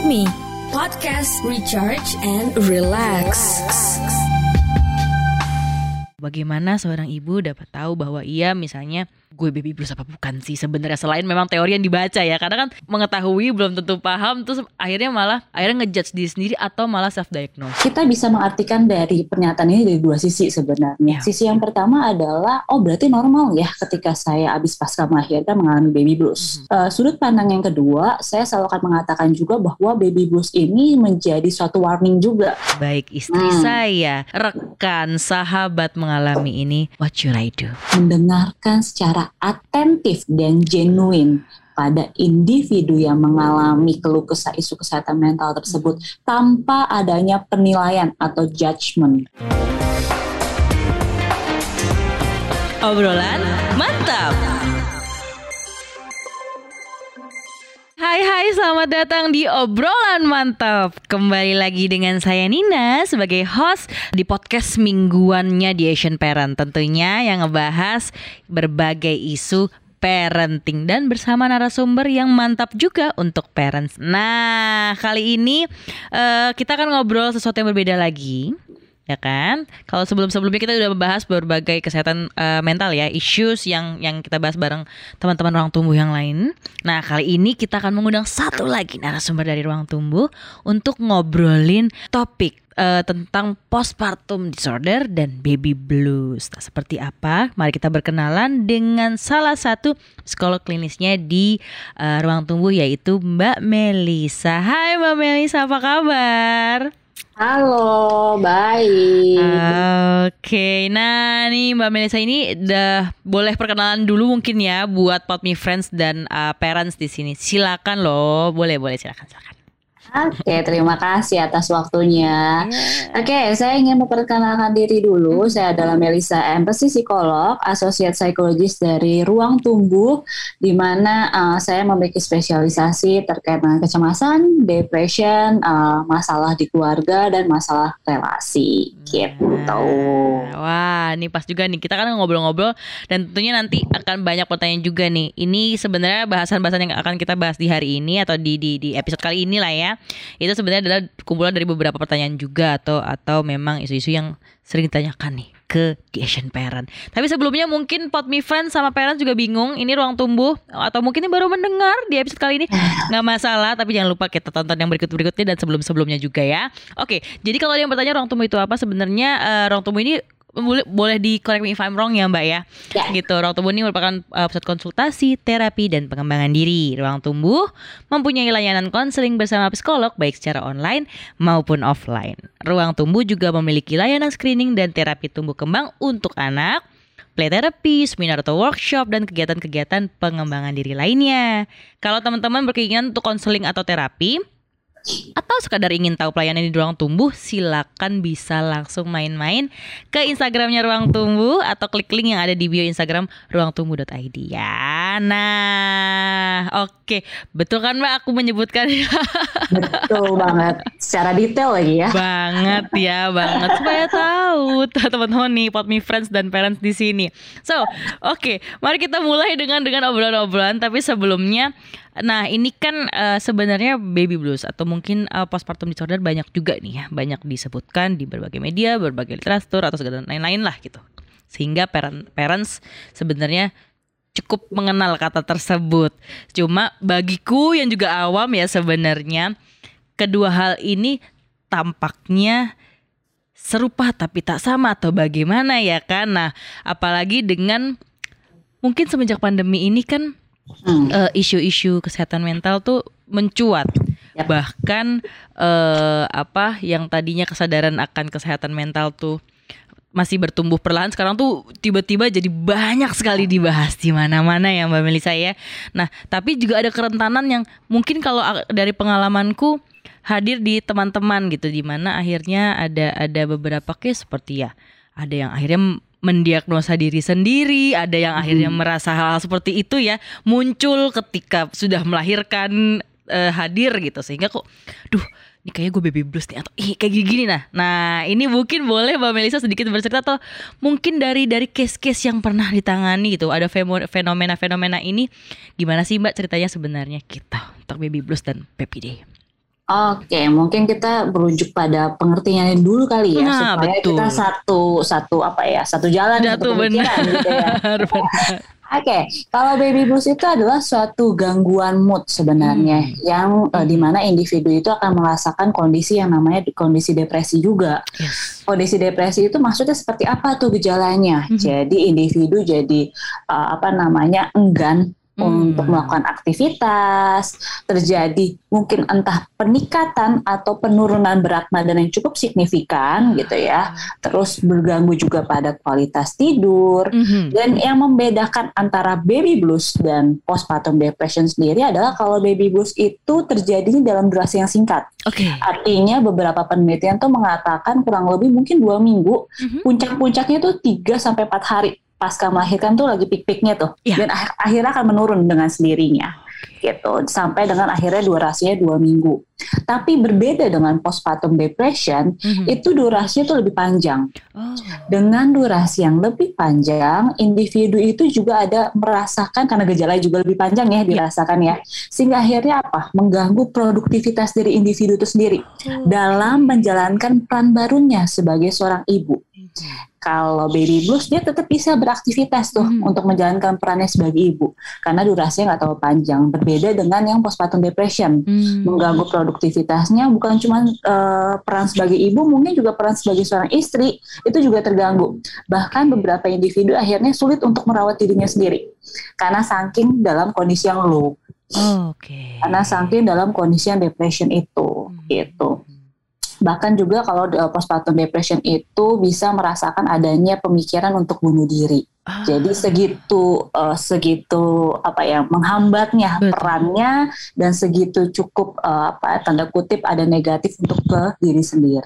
Me, podcast recharge and relax. Bagaimana seorang ibu dapat tahu bahwa ia misalnya gue baby blues apa bukan sih sebenarnya selain memang teori yang dibaca ya karena kan mengetahui belum tentu paham terus akhirnya malah akhirnya ngejudge diri sendiri atau malah self diagnose. Kita bisa mengartikan dari pernyataan ini dari dua sisi sebenarnya. Ya. Sisi yang pertama adalah oh berarti normal ya ketika saya habis pasca melahirkan mengalami baby blues. Eh, sudut pandang yang kedua, saya selalu akan mengatakan juga bahwa baby blues ini menjadi suatu warning juga Baik istri Hmm. saya, rekan, sahabat mengalami ini, what should I do? mendengarkan secara atentif dan genuine pada individu yang mengalami keluh kesah isu kesehatan mental tersebut tanpa adanya penilaian atau judgment. Obrolan mantap. Hai hai selamat datang di obrolan mantap. Kembali lagi dengan saya Nina sebagai host di podcast mingguannya di Asian Parent. Tentunya yang ngebahas berbagai isu parenting dan bersama narasumber yang mantap juga untuk parents. Nah, kali ini eh, kita akan ngobrol sesuatu yang berbeda lagi ya kan? Kalau sebelum-sebelumnya kita udah membahas berbagai kesehatan eh, mental ya, issues yang yang kita bahas bareng teman-teman ruang tumbuh yang lain. Nah, kali ini kita akan mengundang satu lagi narasumber dari ruang tumbuh untuk ngobrolin topik eh, tentang postpartum disorder dan baby blues. Nah, seperti apa? Mari kita berkenalan dengan salah satu psikolog klinisnya di eh, ruang tumbuh yaitu Mbak Melisa. Hai Mbak Melisa, apa kabar? Halo, baik. Oke, nah nih Mbak Melisa ini udah boleh perkenalan dulu mungkin ya buat Pot Me Friends dan uh, parents di sini. Silakan loh, boleh boleh silakan silakan. Oke, terima kasih atas waktunya. Oke, saya ingin memperkenalkan diri dulu. Saya adalah Melisa Empathy Psikolog, Associate Psychologist dari Ruang Tumbuh, di mana uh, saya memiliki spesialisasi terkait dengan kecemasan, depression, uh, masalah di keluarga, dan masalah relasi. Gitu. Nah, Wah, ini pas juga nih. Kita kan ngobrol-ngobrol dan tentunya nanti akan banyak pertanyaan juga nih. Ini sebenarnya bahasan-bahasan yang akan kita bahas di hari ini atau di di, di episode kali ini lah ya. Itu sebenarnya adalah kumpulan dari beberapa pertanyaan juga atau atau memang isu-isu yang sering ditanyakan nih ke di Asian Parent. Tapi sebelumnya mungkin Pot Me Friends sama Parents juga bingung ini ruang tumbuh atau mungkin baru mendengar di episode kali ini nggak masalah tapi jangan lupa kita tonton yang berikut-berikutnya dan sebelum-sebelumnya juga ya. Oke, jadi kalau ada yang bertanya ruang tumbuh itu apa sebenarnya eh, ruang tumbuh ini boleh boleh di correct me if I'm wrong ya Mbak ya. Ya. Gitu. Ruang tumbuh ini merupakan uh, pusat konsultasi, terapi dan pengembangan diri. Ruang tumbuh mempunyai layanan konseling bersama psikolog baik secara online maupun offline. Ruang tumbuh juga memiliki layanan screening dan terapi tumbuh kembang untuk anak, play therapy, seminar atau workshop dan kegiatan-kegiatan pengembangan diri lainnya. Kalau teman-teman berkeinginan untuk konseling atau terapi, atau sekadar ingin tahu pelayanan di Ruang Tumbuh, silakan bisa langsung main-main ke Instagramnya Ruang Tumbuh atau klik link yang ada di bio Instagram ruangtumbuh.id ya. Nah, oke, betul kan Mbak aku menyebutkan Betul banget. Secara detail lagi ya. banget ya, banget supaya tahu teman-teman nih, pot me friends dan parents di sini. So, oke, mari kita mulai dengan dengan obrolan-obrolan. Tapi sebelumnya, nah ini kan eh, sebenarnya baby blues atau mungkin eh, postpartum disorder banyak juga nih ya, banyak disebutkan di berbagai media, berbagai literatur atau segala lain-lain lah gitu. Sehingga parent, parents sebenarnya cukup mengenal kata tersebut. Cuma bagiku yang juga awam ya sebenarnya kedua hal ini tampaknya serupa tapi tak sama atau bagaimana ya kan. Nah, apalagi dengan mungkin semenjak pandemi ini kan Hmm. eh, isu-isu kesehatan mental tuh mencuat. Yap. Bahkan eh, apa yang tadinya kesadaran akan kesehatan mental tuh masih bertumbuh perlahan sekarang tuh tiba-tiba jadi banyak sekali dibahas di mana-mana ya Mbak Melisa ya. Nah, tapi juga ada kerentanan yang mungkin kalau dari pengalamanku hadir di teman-teman gitu di mana akhirnya ada ada beberapa case seperti ya ada yang akhirnya mendiagnosa diri sendiri, ada yang akhirnya merasa hal-hal seperti itu ya muncul ketika sudah melahirkan eh, hadir gitu. Sehingga kok duh ini kayaknya gue baby blues nih atau ih kayak gini nah. Nah ini mungkin boleh mbak Melisa sedikit bercerita atau mungkin dari dari case-case yang pernah ditangani gitu. Ada fenomena-fenomena ini. Gimana sih mbak ceritanya sebenarnya kita untuk baby blues dan PPD Oke, mungkin kita berujuk pada pengertiannya dulu kali ya Nah, supaya betul. kita satu satu apa ya satu jalan Satu benar. gitu ya. Oke, kalau baby blues itu adalah suatu gangguan mood sebenarnya Hmm. yang eh, di mana individu itu akan merasakan kondisi yang namanya di- kondisi depresi juga. Yes. Kondisi depresi itu maksudnya seperti apa tuh gejalanya? Mhm. Jadi individu jadi eh, apa namanya enggan Hmm. untuk melakukan aktivitas, terjadi mungkin entah peningkatan atau penurunan berat badan yang cukup signifikan gitu ya. Terus berganggu juga pada kualitas tidur. Mhm. Dan yang membedakan antara baby blues dan postpartum depression sendiri adalah kalau baby blues itu terjadinya dalam durasi yang singkat. Oke. Artinya beberapa penelitian tuh mengatakan kurang lebih mungkin dua minggu, Mhm. puncak-puncaknya tuh 3 sampai 4 hari pasca melahirkan tuh lagi pik-piknya tuh. Iya. Dan ak- akhirnya akan menurun dengan sendirinya. Gitu, sampai dengan akhirnya durasinya dua minggu. Tapi berbeda dengan postpartum depression, Mhm. itu durasinya tuh lebih panjang. Oh. Dengan durasi yang lebih panjang, individu itu juga ada merasakan karena gejala juga lebih panjang ya dirasakan ya. Sehingga akhirnya apa? Mengganggu produktivitas dari individu itu sendiri dalam menjalankan peran barunya sebagai seorang ibu. Kalau baby blues dia tetap bisa beraktivitas tuh Hmm. untuk menjalankan perannya sebagai ibu karena durasinya nggak terlalu panjang. Berbeda dengan yang postpartum depression Hmm. mengganggu produktivitasnya bukan cuma eh, peran sebagai ibu mungkin juga peran sebagai seorang istri itu juga terganggu bahkan beberapa individu akhirnya sulit untuk merawat dirinya sendiri karena saking dalam kondisi yang low Oke. karena saking dalam kondisi yang depression itu Hmm. gitu bahkan juga kalau eh, postpartum depression itu bisa merasakan adanya pemikiran untuk bunuh diri Ah. jadi segitu eh, segitu apa ya menghambatnya Betul. perannya dan segitu cukup eh, apa tanda kutip ada negatif untuk ke diri sendiri.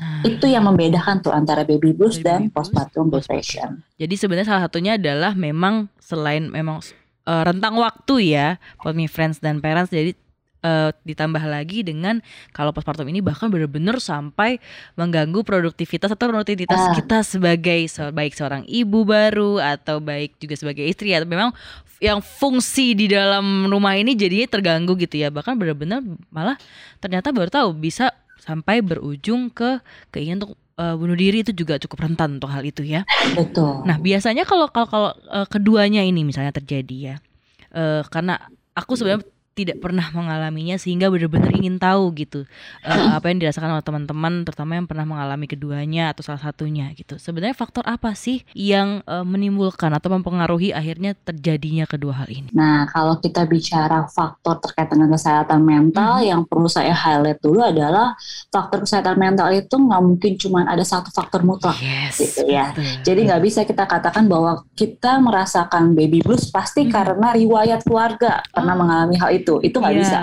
Nah. Itu yang membedakan tuh antara baby blues Baby dan postpartum depression. Jadi sebenarnya salah satunya adalah memang selain memang rentang waktu ya, for me friends dan parents jadi eh, ditambah lagi dengan kalau postpartum ini bahkan benar-benar sampai mengganggu produktivitas atau rutinitas Ah. kita sebagai se- baik seorang ibu baru atau baik juga sebagai istri atau memang f- yang fungsi di dalam rumah ini jadinya terganggu gitu ya bahkan benar-benar malah ternyata baru tahu bisa sampai berujung ke keinginan untuk eh, bunuh diri itu juga cukup rentan untuk hal itu ya. Betul. Nah biasanya kalau kalau kalau eh, keduanya ini misalnya terjadi ya, eh, karena aku sebenarnya tidak pernah mengalaminya sehingga benar-benar ingin tahu gitu eh, apa yang dirasakan oleh teman-teman, terutama yang pernah mengalami keduanya atau salah satunya gitu. Sebenarnya faktor apa sih yang eh, menimbulkan atau mempengaruhi akhirnya terjadinya kedua hal ini? Nah, kalau kita bicara faktor terkait dengan kesehatan mental, Mhm. yang perlu saya highlight dulu adalah faktor kesehatan mental itu nggak mungkin cuma ada satu faktor mutlak. Yes, Gitu ya. betul. Jadi nggak bisa kita katakan bahwa kita merasakan baby blues pasti Mhm. karena riwayat keluarga pernah Oh. mengalami hal itu. Itu nggak Iya, bisa.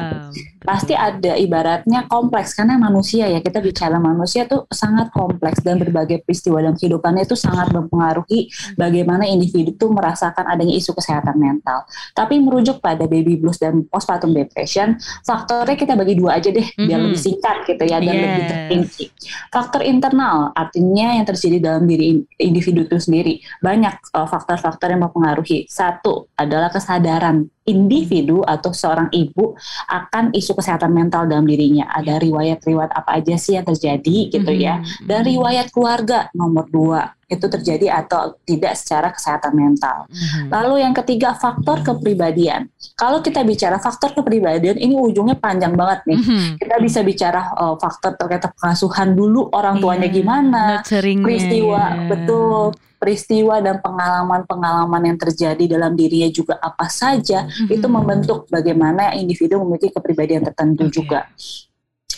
Pasti ada ibaratnya kompleks karena manusia ya kita bicara manusia tuh sangat kompleks dan berbagai peristiwa dalam kehidupannya itu sangat mempengaruhi bagaimana individu tuh merasakan adanya isu kesehatan mental. Tapi merujuk pada baby blues dan postpartum depression, faktornya kita bagi dua aja deh biar Mhm. lebih singkat gitu ya dan lebih Yes. terperinci. Faktor internal artinya yang terjadi dalam diri individu itu sendiri banyak uh, faktor-faktor yang mempengaruhi. Satu adalah kesadaran individu atau seorang ibu akan isu kesehatan mental dalam dirinya. Ada riwayat-riwayat apa aja sih yang terjadi gitu ya. Mhm, Dan mhm, riwayat keluarga nomor dua itu terjadi atau tidak secara kesehatan mental. mhm. Lalu yang ketiga faktor kepribadian. Kalau kita bicara faktor kepribadian ini ujungnya panjang banget nih. Mhm. Kita bisa bicara oh, faktor terkait pengasuhan dulu orang tuanya Iya, gimana, nurturingnya peristiwa betul peristiwa dan pengalaman-pengalaman yang terjadi dalam dirinya juga apa saja Mhm. itu membentuk bagaimana individu memiliki kepribadian tertentu Oke. juga.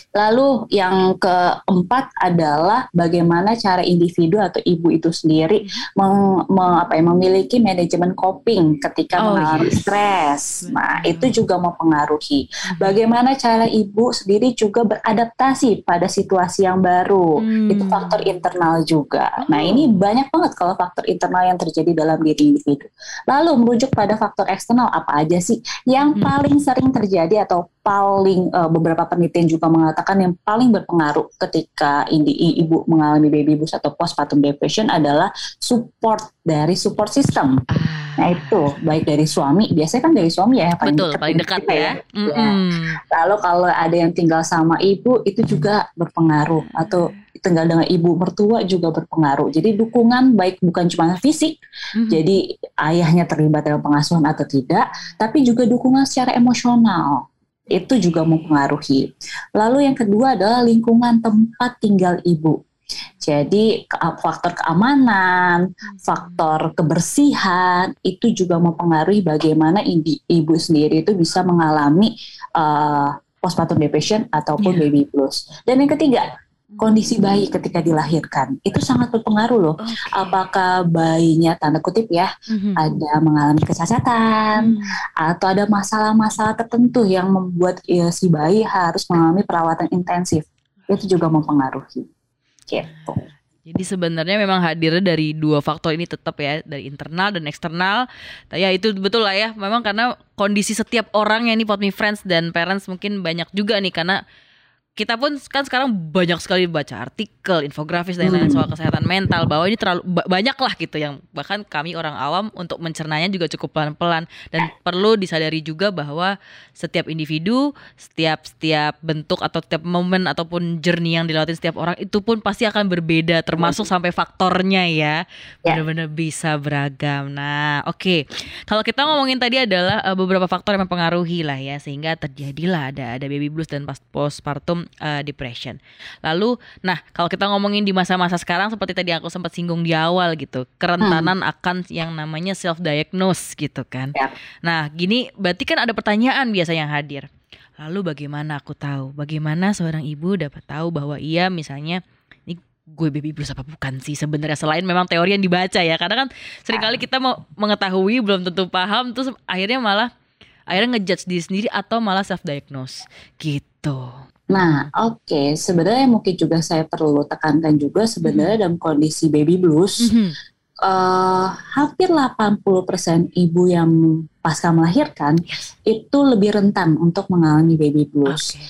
Lalu yang keempat adalah bagaimana cara individu atau ibu itu sendiri meng- me- apa ya, memiliki manajemen coping ketika Oh, mengalami yes. stres. Nah, Betul. itu juga mempengaruhi. Mhm. Bagaimana cara ibu sendiri juga beradaptasi pada situasi yang baru. Hmm. Itu faktor internal juga. Oh. Nah, ini banyak banget kalau faktor internal yang terjadi dalam diri individu. Lalu merujuk pada faktor eksternal apa aja sih yang Hmm. paling sering terjadi atau paling uh, beberapa penelitian juga mengatakan yang paling berpengaruh ketika indi, ibu mengalami baby blues atau postpartum depression adalah support dari support system. Ah. Nah itu baik dari suami, biasanya kan dari suami ya paling Betul, dekat, paling dekat ya. ya. Mm -hmm. Lalu kalau ada yang tinggal sama ibu itu juga berpengaruh atau tinggal dengan ibu mertua juga berpengaruh. Jadi dukungan baik bukan cuma fisik, mm-hmm. jadi ayahnya terlibat dalam pengasuhan atau tidak, tapi juga dukungan secara emosional itu juga mempengaruhi. Lalu yang kedua adalah lingkungan tempat tinggal ibu. Jadi faktor keamanan, faktor kebersihan itu juga mempengaruhi bagaimana ibu sendiri itu bisa mengalami uh, postpartum depression ataupun yeah. baby blues. Dan yang ketiga, kondisi bayi ketika dilahirkan itu sangat berpengaruh loh. Okay. Apakah bayinya tanda kutip ya mm-hmm. ada mengalami kecacatan mm. atau ada masalah-masalah tertentu yang membuat ya, si bayi harus mengalami perawatan intensif itu juga mempengaruhi. Gitu. Jadi sebenarnya memang hadirnya dari dua faktor ini tetap ya dari internal dan eksternal. Ya itu betul lah ya. Memang karena kondisi setiap orang yang ini Pot Me Friends dan parents mungkin banyak juga nih karena kita pun kan sekarang banyak sekali baca artikel, infografis dan lain-lain hmm. soal kesehatan mental bahwa ini terlalu banyak lah gitu yang bahkan kami orang awam untuk mencernanya juga cukup pelan-pelan dan perlu disadari juga bahwa setiap individu, setiap setiap bentuk atau setiap momen ataupun journey yang dilalui setiap orang itu pun pasti akan berbeda termasuk hmm. sampai faktornya ya. ya. Benar-benar bisa beragam. Nah, oke. Okay. Kalau kita ngomongin tadi adalah uh, beberapa faktor yang mempengaruhi lah ya sehingga terjadilah ada ada baby blues dan postpartum uh, depression. Lalu, nah kalau kita ngomongin di masa-masa sekarang seperti tadi aku sempat singgung di awal gitu, kerentanan hmm. akan yang namanya self diagnose gitu kan. Ya. Nah, gini berarti kan ada pertanyaan biasa yang hadir. Lalu bagaimana aku tahu? Bagaimana seorang ibu dapat tahu bahwa ia misalnya ini gue baby blues apa bukan sih sebenarnya selain memang teori yang dibaca ya karena kan sering kali kita mau mengetahui belum tentu paham terus akhirnya malah akhirnya ngejudge diri sendiri atau malah self diagnose gitu. Nah, oke, okay. sebenarnya mungkin juga saya perlu tekankan juga sebenarnya mm-hmm. dalam kondisi baby blues, mm-hmm. uh, hampir 80% ibu yang pasca melahirkan yes. itu lebih rentan untuk mengalami baby blues. Okay.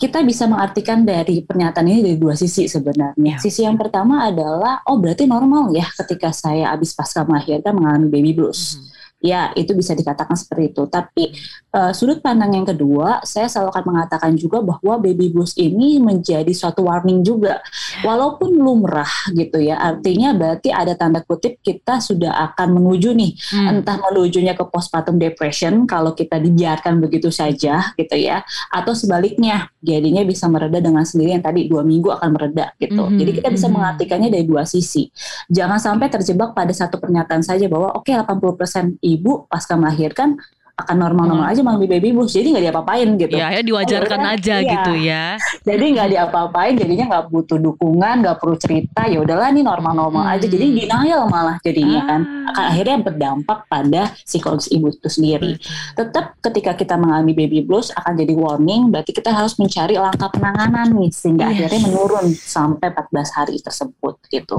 Kita bisa mengartikan dari pernyataan ini dari dua sisi sebenarnya. Yeah. Sisi yang pertama adalah, oh berarti normal ya ketika saya habis pasca melahirkan mengalami baby blues. Mm-hmm ya itu bisa dikatakan seperti itu. Tapi uh, sudut pandang yang kedua, saya selalu akan mengatakan juga bahwa baby blues ini menjadi suatu warning juga, walaupun lumrah gitu ya. Artinya berarti ada tanda kutip kita sudah akan menuju nih, hmm. entah menujunya ke postpartum depression kalau kita dibiarkan begitu saja gitu ya, atau sebaliknya jadinya bisa mereda dengan sendiri yang tadi dua minggu akan mereda gitu. Hmm. Jadi kita bisa hmm. mengartikannya dari dua sisi. Jangan sampai terjebak pada satu pernyataan saja bahwa oke okay, 80% ibu pasca melahirkan akan normal-normal hmm. aja mengalami baby blues jadi nggak diapa-apain gitu ya, ya diwajarkan oh, aja iya. gitu ya jadi nggak diapa-apain jadinya nggak butuh dukungan nggak perlu cerita ya udahlah nih normal-normal hmm. aja jadi hmm. denial malah jadinya kan. ah. kan akan akhirnya berdampak pada psikologis ibu itu sendiri hmm. tetap ketika kita mengalami baby blues akan jadi warning berarti kita harus mencari langkah penanganan nih sehingga yes. akhirnya menurun sampai 14 hari tersebut gitu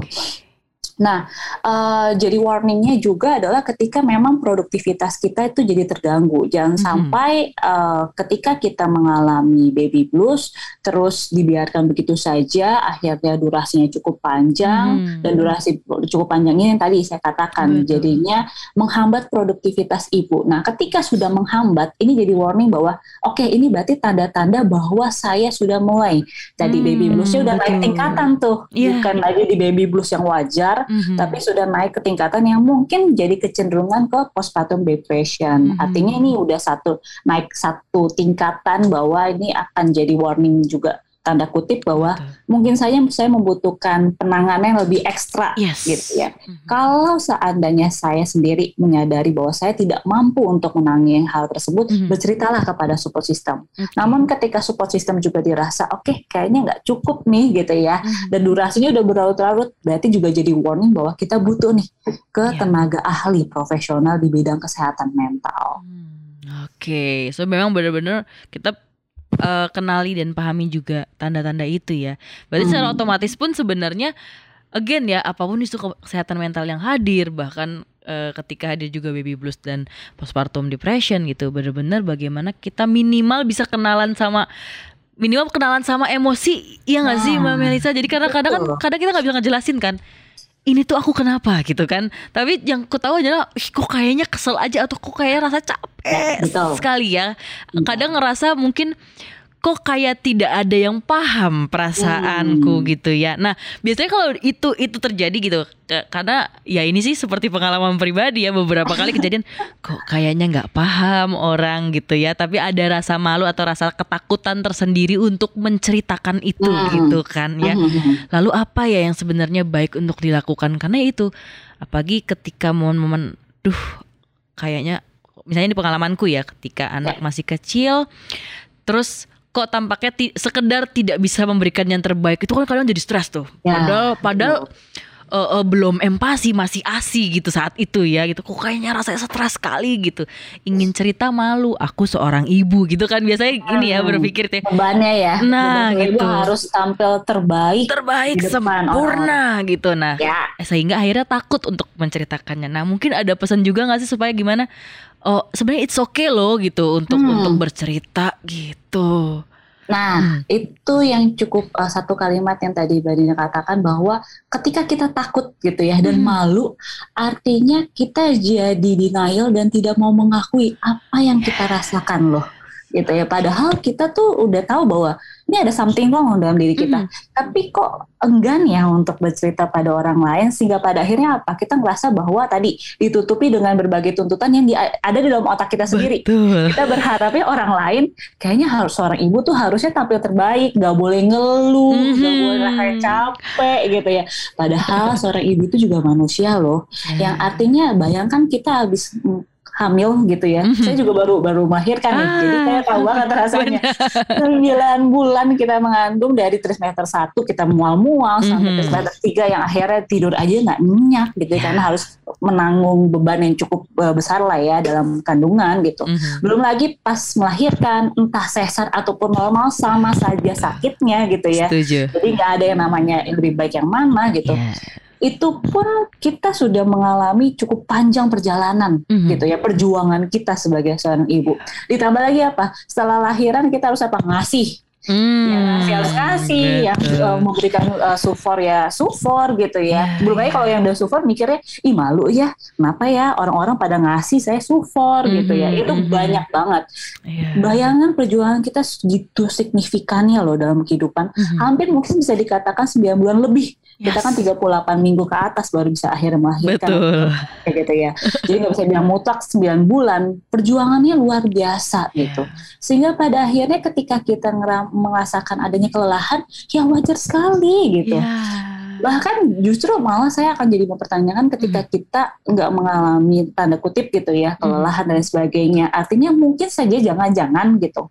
Nah, uh, jadi warningnya juga adalah ketika memang produktivitas kita itu jadi terganggu. Jangan hmm. sampai uh, ketika kita mengalami baby blues, terus dibiarkan begitu saja, akhirnya durasinya cukup panjang hmm. dan durasi cukup panjangnya yang tadi saya katakan, Betul. jadinya menghambat produktivitas ibu. Nah, ketika sudah menghambat, ini jadi warning bahwa oke okay, ini berarti tanda-tanda bahwa saya sudah mulai. Tadi hmm, baby bluesnya udah naik tingkatan tuh, yeah. bukan lagi di baby blues yang wajar mm-hmm. tapi sudah naik ke tingkatan yang mungkin jadi kecenderungan ke postpartum depression. Mm-hmm. Artinya ini udah satu naik satu tingkatan bahwa ini akan jadi warning juga tanda kutip bahwa Betul. mungkin saja saya membutuhkan penanganan yang lebih ekstra yes. gitu ya. Mm-hmm. Kalau seandainya saya sendiri menyadari bahwa saya tidak mampu untuk menangani hal tersebut, mm-hmm. berceritalah kepada support system. Okay. Namun ketika support system juga dirasa oke okay, kayaknya nggak cukup nih gitu ya, mm-hmm. dan durasinya udah berlarut-larut, berarti juga jadi warning bahwa kita butuh nih ke yeah. tenaga ahli profesional di bidang kesehatan mental. Hmm. Oke, okay. so memang benar-benar kita uh, kenali dan pahami juga tanda-tanda itu ya. Berarti secara hmm. otomatis pun sebenarnya again ya apa pun isu kesehatan mental yang hadir bahkan eh, ketika ada juga baby blues dan postpartum depression gitu bener-bener bagaimana kita minimal bisa kenalan sama minimal kenalan sama emosi ya nggak sih mbak Nah, Melisa jadi kadang-kadang kan betul. kadang kita nggak bisa ngejelasin kan ini tuh aku kenapa? gitu kan. Tapi yang ku tahu adalah "Ih, kok kayaknya kesel aja atau kok kayak rasa capek Betul. sekali ya. Kadang ngerasa mungkin kok kayak tidak ada yang paham perasaanku Hmm. gitu ya nah biasanya kalau itu itu terjadi gitu karena ya ini sih seperti pengalaman pribadi ya beberapa kali kejadian kok kayaknya nggak paham orang gitu ya tapi ada rasa malu atau rasa ketakutan tersendiri untuk menceritakan itu Hmm. gitu kan ya Mhm. Lalu apa ya yang sebenarnya baik untuk dilakukan? Karena itu, apalagi ketika momen-momen, duh, kayaknya, misalnya di pengalamanku ya, ketika anak masih kecil, terus kok tampaknya ti- sekedar tidak bisa memberikan yang terbaik, itu kan kadang jadi stres tuh. Ya, Padahal, padahal eh, eh, belum empati, masih asi gitu saat itu ya, gitu. Kok kayaknya rasanya stres sekali gitu. Ingin cerita malu, aku seorang ibu gitu kan biasanya ini ya Hmm. berpikir teh. bebannya ya Nah, Beban ibu gitu. harus tampil terbaik terbaik sempurna gitu nah ya eh, sehingga akhirnya takut untuk menceritakannya nah mungkin ada pesan juga nggak sih supaya gimana oh sebenarnya it's okay loh gitu untuk Hmm. untuk bercerita gitu Nah, itu yang cukup uh, satu kalimat yang tadi Mbak Dina katakan bahwa ketika kita takut gitu ya dan Hmm. malu, artinya kita jadi denial dan tidak mau mengakui apa yang kita rasakan loh. Gitu ya. Padahal kita tuh udah tahu bahwa ini ada something wrong dalam diri kita. Tapi kok enggan ya untuk bercerita pada orang lain sehingga pada akhirnya apa? Kita ngerasa bahwa tadi ditutupi dengan berbagai tuntutan yang di- ada di dalam otak kita sendiri betul kita berharapnya orang lain kayaknya harus seorang ibu tuh harusnya tampil terbaik nggak boleh ngeluh nggak Mhm. boleh kayak capek gitu ya padahal seorang ibu itu juga manusia loh yang artinya bayangkan kita habis mm, hamil gitu ya Mhm. saya juga baru baru melahirkan nih jadi Ah, saya tahu banget rasanya sembilan bulan kita mengandung dari trimester satu kita mual-mual sampai Mhm. trimester tiga yang akhirnya tidur aja nggak nyenyak gitu Ya. karena harus menanggung beban yang cukup eh, besar lah ya dalam kandungan gitu Mhm. belum lagi pas melahirkan entah sesar ataupun normal sama saja sakitnya gitu ya setuju jadi nggak ada yang namanya lebih baik yang mana gitu Ya. Itu pun kita sudah mengalami cukup panjang perjalanan Mhm. gitu ya perjuangan kita sebagai seorang ibu. Ditambah lagi apa? Setelah lahiran kita harus apa? Ngasih Hmm, ya ngasih harus ngasih yang uh, memberikan uh, sufor ya sufor gitu ya Ya, belum lagi ya. kalau yang udah sufor mikirnya ih malu ya kenapa ya orang-orang pada ngasih saya sufor gitu ya Mhm, itu mhm. banyak banget Iya. Bayangan perjuangan kita segitu signifikannya loh dalam kehidupan. Mhm. Hampir mungkin bisa dikatakan 9 bulan lebih. Kita Yes. kan 38 minggu ke atas baru bisa akhirnya melahirkan. betul Kayak gitu ya. Jadi nggak bisa bilang mutlak 9 bulan. Perjuangannya luar biasa Iya. gitu. Sehingga pada akhirnya ketika kita ngera- merasakan adanya kelelahan, ya wajar sekali gitu. Iya. Bahkan justru malah saya akan jadi mempertanyakan ketika Hmm. kita nggak mengalami tanda kutip gitu ya kelelahan dan sebagainya. Artinya mungkin saja jangan-jangan gitu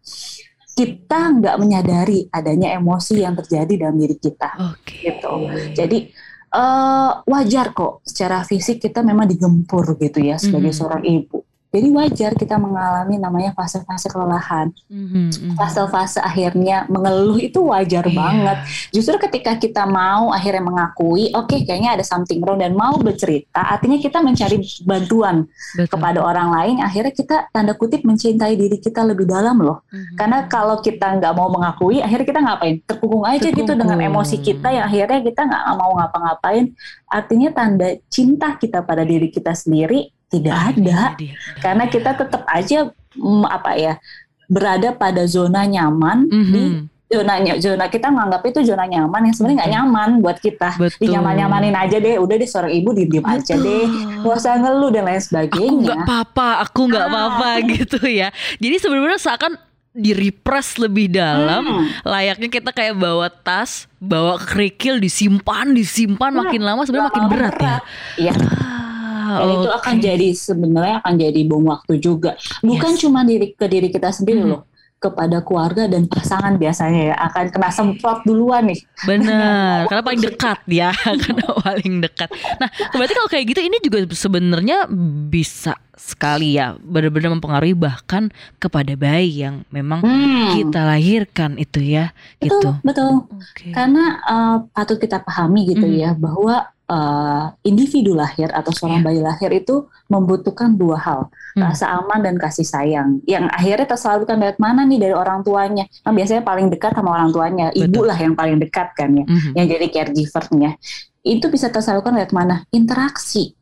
kita nggak menyadari adanya emosi yang terjadi dalam diri kita oke gitu. Jadi eh, wajar kok secara fisik kita memang digempur gitu ya sebagai Mhm. seorang ibu. Jadi wajar kita mengalami namanya fase-fase kelelahan, Mhm, mhm. fase-fase akhirnya mengeluh itu wajar Iya. banget. Justru ketika kita mau akhirnya mengakui, oke kayaknya ada something wrong dan mau bercerita, artinya kita mencari bantuan Betul. kepada orang lain. Akhirnya kita tanda kutip mencintai diri kita lebih dalam loh. Mhm. Karena kalau kita nggak mau mengakui, akhirnya kita ngapain? Terkungkung aja gitu dengan emosi kita yang akhirnya kita nggak mau ngapa-ngapain. Artinya tanda cinta kita pada diri kita sendiri tidak Ah, ada. iya, iya, Karena iya. kita tetap aja mm, apa ya berada pada zona nyaman Mhm. di zona zona kita menganggap itu zona nyaman yang sebenarnya nggak nyaman buat kita. Betul. Dinyaman-nyamanin aja deh, udah deh seorang ibu diem aja deh, nggak usah ngeluh dan lain aku sebagainya. nggak apa-apa, aku nggak Ah. apa-apa gitu ya. Jadi sebenarnya seakan direpress lebih dalam, Hmm. layaknya kita kayak bawa tas, bawa kerikil disimpan, disimpan Nah, makin lama sebenarnya makin lama berat, ya. Iya. Ah, Dan itu akan jadi sebenarnya akan jadi bom waktu juga. Bukan Yes. cuma diri ke diri kita sendiri Mhm. loh, kepada keluarga dan pasangan biasanya ya akan kena semprot duluan nih. Bener, karena paling dekat ya, karena paling dekat. Nah, berarti kalau kayak gitu ini juga sebenarnya bisa sekali ya, benar-benar mempengaruhi bahkan kepada bayi yang memang Hmm, kita lahirkan itu ya, betul, gitu. betul. Oke. Karena eh, patut kita pahami gitu Mhm. ya bahwa uh, individu lahir atau seorang Iya. bayi lahir itu membutuhkan dua hal, Hmm. rasa aman dan kasih sayang. Yang akhirnya tersalurkan dari mana nih dari orang tuanya? Kan biasanya paling dekat sama orang tuanya, ibu Betul. lah yang paling dekat kan ya, Mhm. yang jadi caregivernya. Itu bisa tersalurkan dari mana? Interaksi.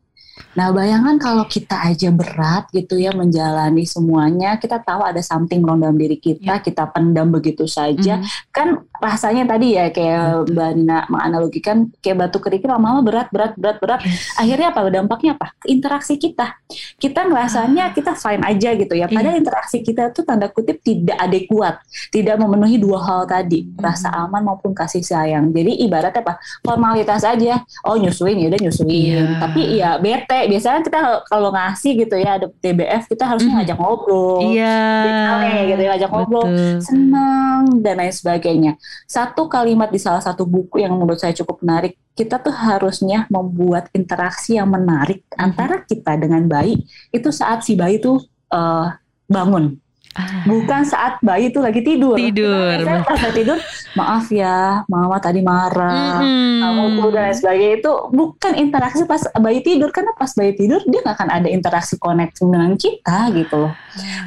Nah, bayangkan kalau kita aja berat gitu ya menjalani semuanya, kita tahu ada something wrong dalam diri kita, Ya. kita pendam begitu saja. Mhm. Kan rasanya tadi ya kayak Mbak Nina menganalogikan kayak batu kerikil lama-lama berat, berat, berat, berat. Yes. Akhirnya apa? Dampaknya apa? Interaksi kita. Kita ngerasanya kita fine aja gitu ya. Padahal Iya. interaksi kita tuh tanda kutip tidak adekuat, tidak memenuhi dua hal tadi, Mhm. rasa aman maupun kasih sayang. Jadi ibaratnya apa? Formalitas aja. Oh nyusuin ya udah nyusuin. Iya. Tapi ya bete. Biasanya kita kalau ngasih gitu ya ada TBF kita harusnya Mhm. ngajak ngobrol. Iya. Rame gitu ya, ajak ngobrol Betul. senang dan lain sebagainya. Satu kalimat di salah satu buku yang menurut saya cukup menarik, kita tuh harusnya membuat interaksi yang menarik Mhm. antara kita dengan bayi itu saat si bayi tuh eh, bangun, Ah. bukan saat bayi itu lagi tidur. Tidur. Kita biasanya pas tidur, maaf ya, mama tadi marah. Mhm. Kamu tuh dan lain sebagainya itu bukan interaksi pas bayi tidur karena pas bayi tidur dia nggak akan ada interaksi connect dengan kita gitu loh.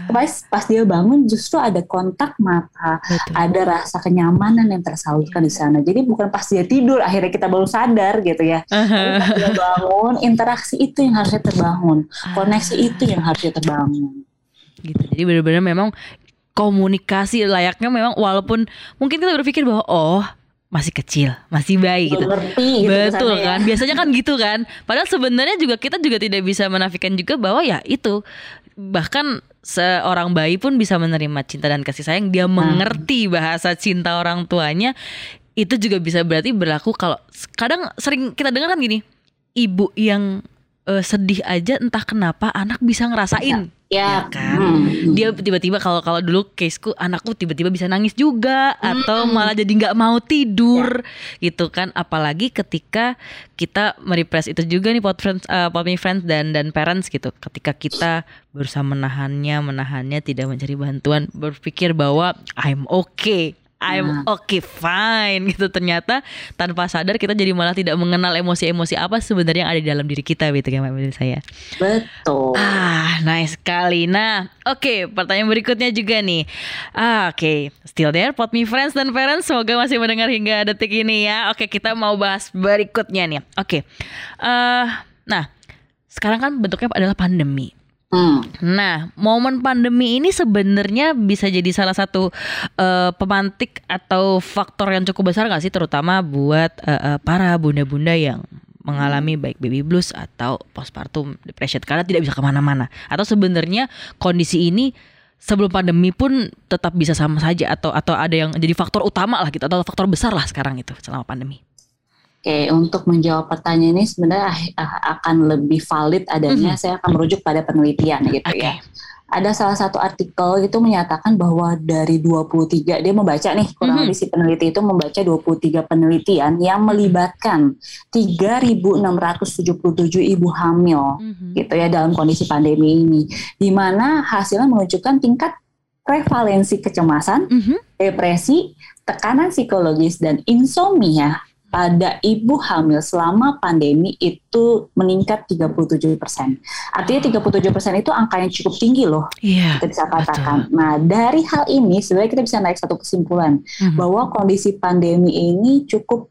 Pas pas dia bangun justru ada kontak mata, Betul. ada rasa kenyamanan yang tersalurkan di sana. Jadi bukan pas dia tidur akhirnya kita baru sadar gitu ya. Tapi pas dia bangun, interaksi itu yang harusnya terbangun, koneksi itu yang harusnya terbangun. Gitu. Jadi benar-benar memang komunikasi layaknya memang walaupun mungkin kita berpikir bahwa oh masih kecil, masih bayi gitu. Ngerti gitu Betul ya. kan, biasanya kan gitu kan. Padahal sebenarnya juga kita juga tidak bisa menafikan juga bahwa ya itu bahkan seorang bayi pun bisa menerima cinta dan kasih sayang. Dia mengerti bahasa cinta orang tuanya. Itu juga bisa berarti berlaku kalau kadang sering kita dengar kan gini, ibu yang eh, sedih aja entah kenapa anak bisa ngerasain. Ya, Ya kan? hmm. Dia tiba-tiba kalau kalau dulu caseku anakku tiba-tiba bisa nangis juga atau Mm-mm. malah jadi nggak mau tidur gitu kan apalagi ketika kita merepress itu juga nih pot friends eh, pot me friends dan dan parents gitu ketika kita berusaha menahannya menahannya tidak mencari bantuan berpikir bahwa I'm okay I'm okay fine gitu ternyata tanpa sadar kita jadi malah tidak mengenal emosi-emosi apa sebenarnya yang ada di dalam diri kita gitu kan menurut saya betul. Ah, nice sekali. Nah, oke, pertanyaan berikutnya juga nih. Ah, oke, still there, pot me friends dan parents, semoga masih mendengar hingga detik ini ya. Oke, kita mau bahas berikutnya nih. Oke, eh, nah, sekarang kan bentuknya adalah pandemi. Hmm. Nah, momen pandemi ini sebenarnya bisa jadi salah satu eh, pemantik atau faktor yang cukup besar nggak sih, terutama buat eh, eh, para bunda-bunda yang mengalami baik baby blues atau postpartum depression karena tidak bisa ke mana-mana. Atau sebenarnya kondisi ini sebelum pandemi pun tetap bisa sama saja atau atau ada yang jadi faktor utama lah gitu atau faktor besar lah sekarang itu selama pandemi. Oke, untuk menjawab pertanyaan ini sebenarnya ah- akan lebih valid adanya saya akan merujuk pada penelitian gitu Oke. ya. Ada salah satu artikel itu menyatakan bahwa dari 23 dia membaca nih kurang Mhm. lebih si peneliti itu membaca 23 penelitian yang melibatkan 3.677 ibu hamil gitu ya dalam kondisi pandemi ini di mana hasilnya menunjukkan tingkat prevalensi kecemasan, Mhm. depresi, tekanan psikologis dan insomnia pada ibu hamil selama pandemi itu meningkat 37%. Artinya 37% itu angka yang cukup tinggi loh, Iya. kita bisa katakan. Nah, dari hal ini sebenarnya kita bisa naik satu kesimpulan Mhm. bahwa kondisi pandemi ini cukup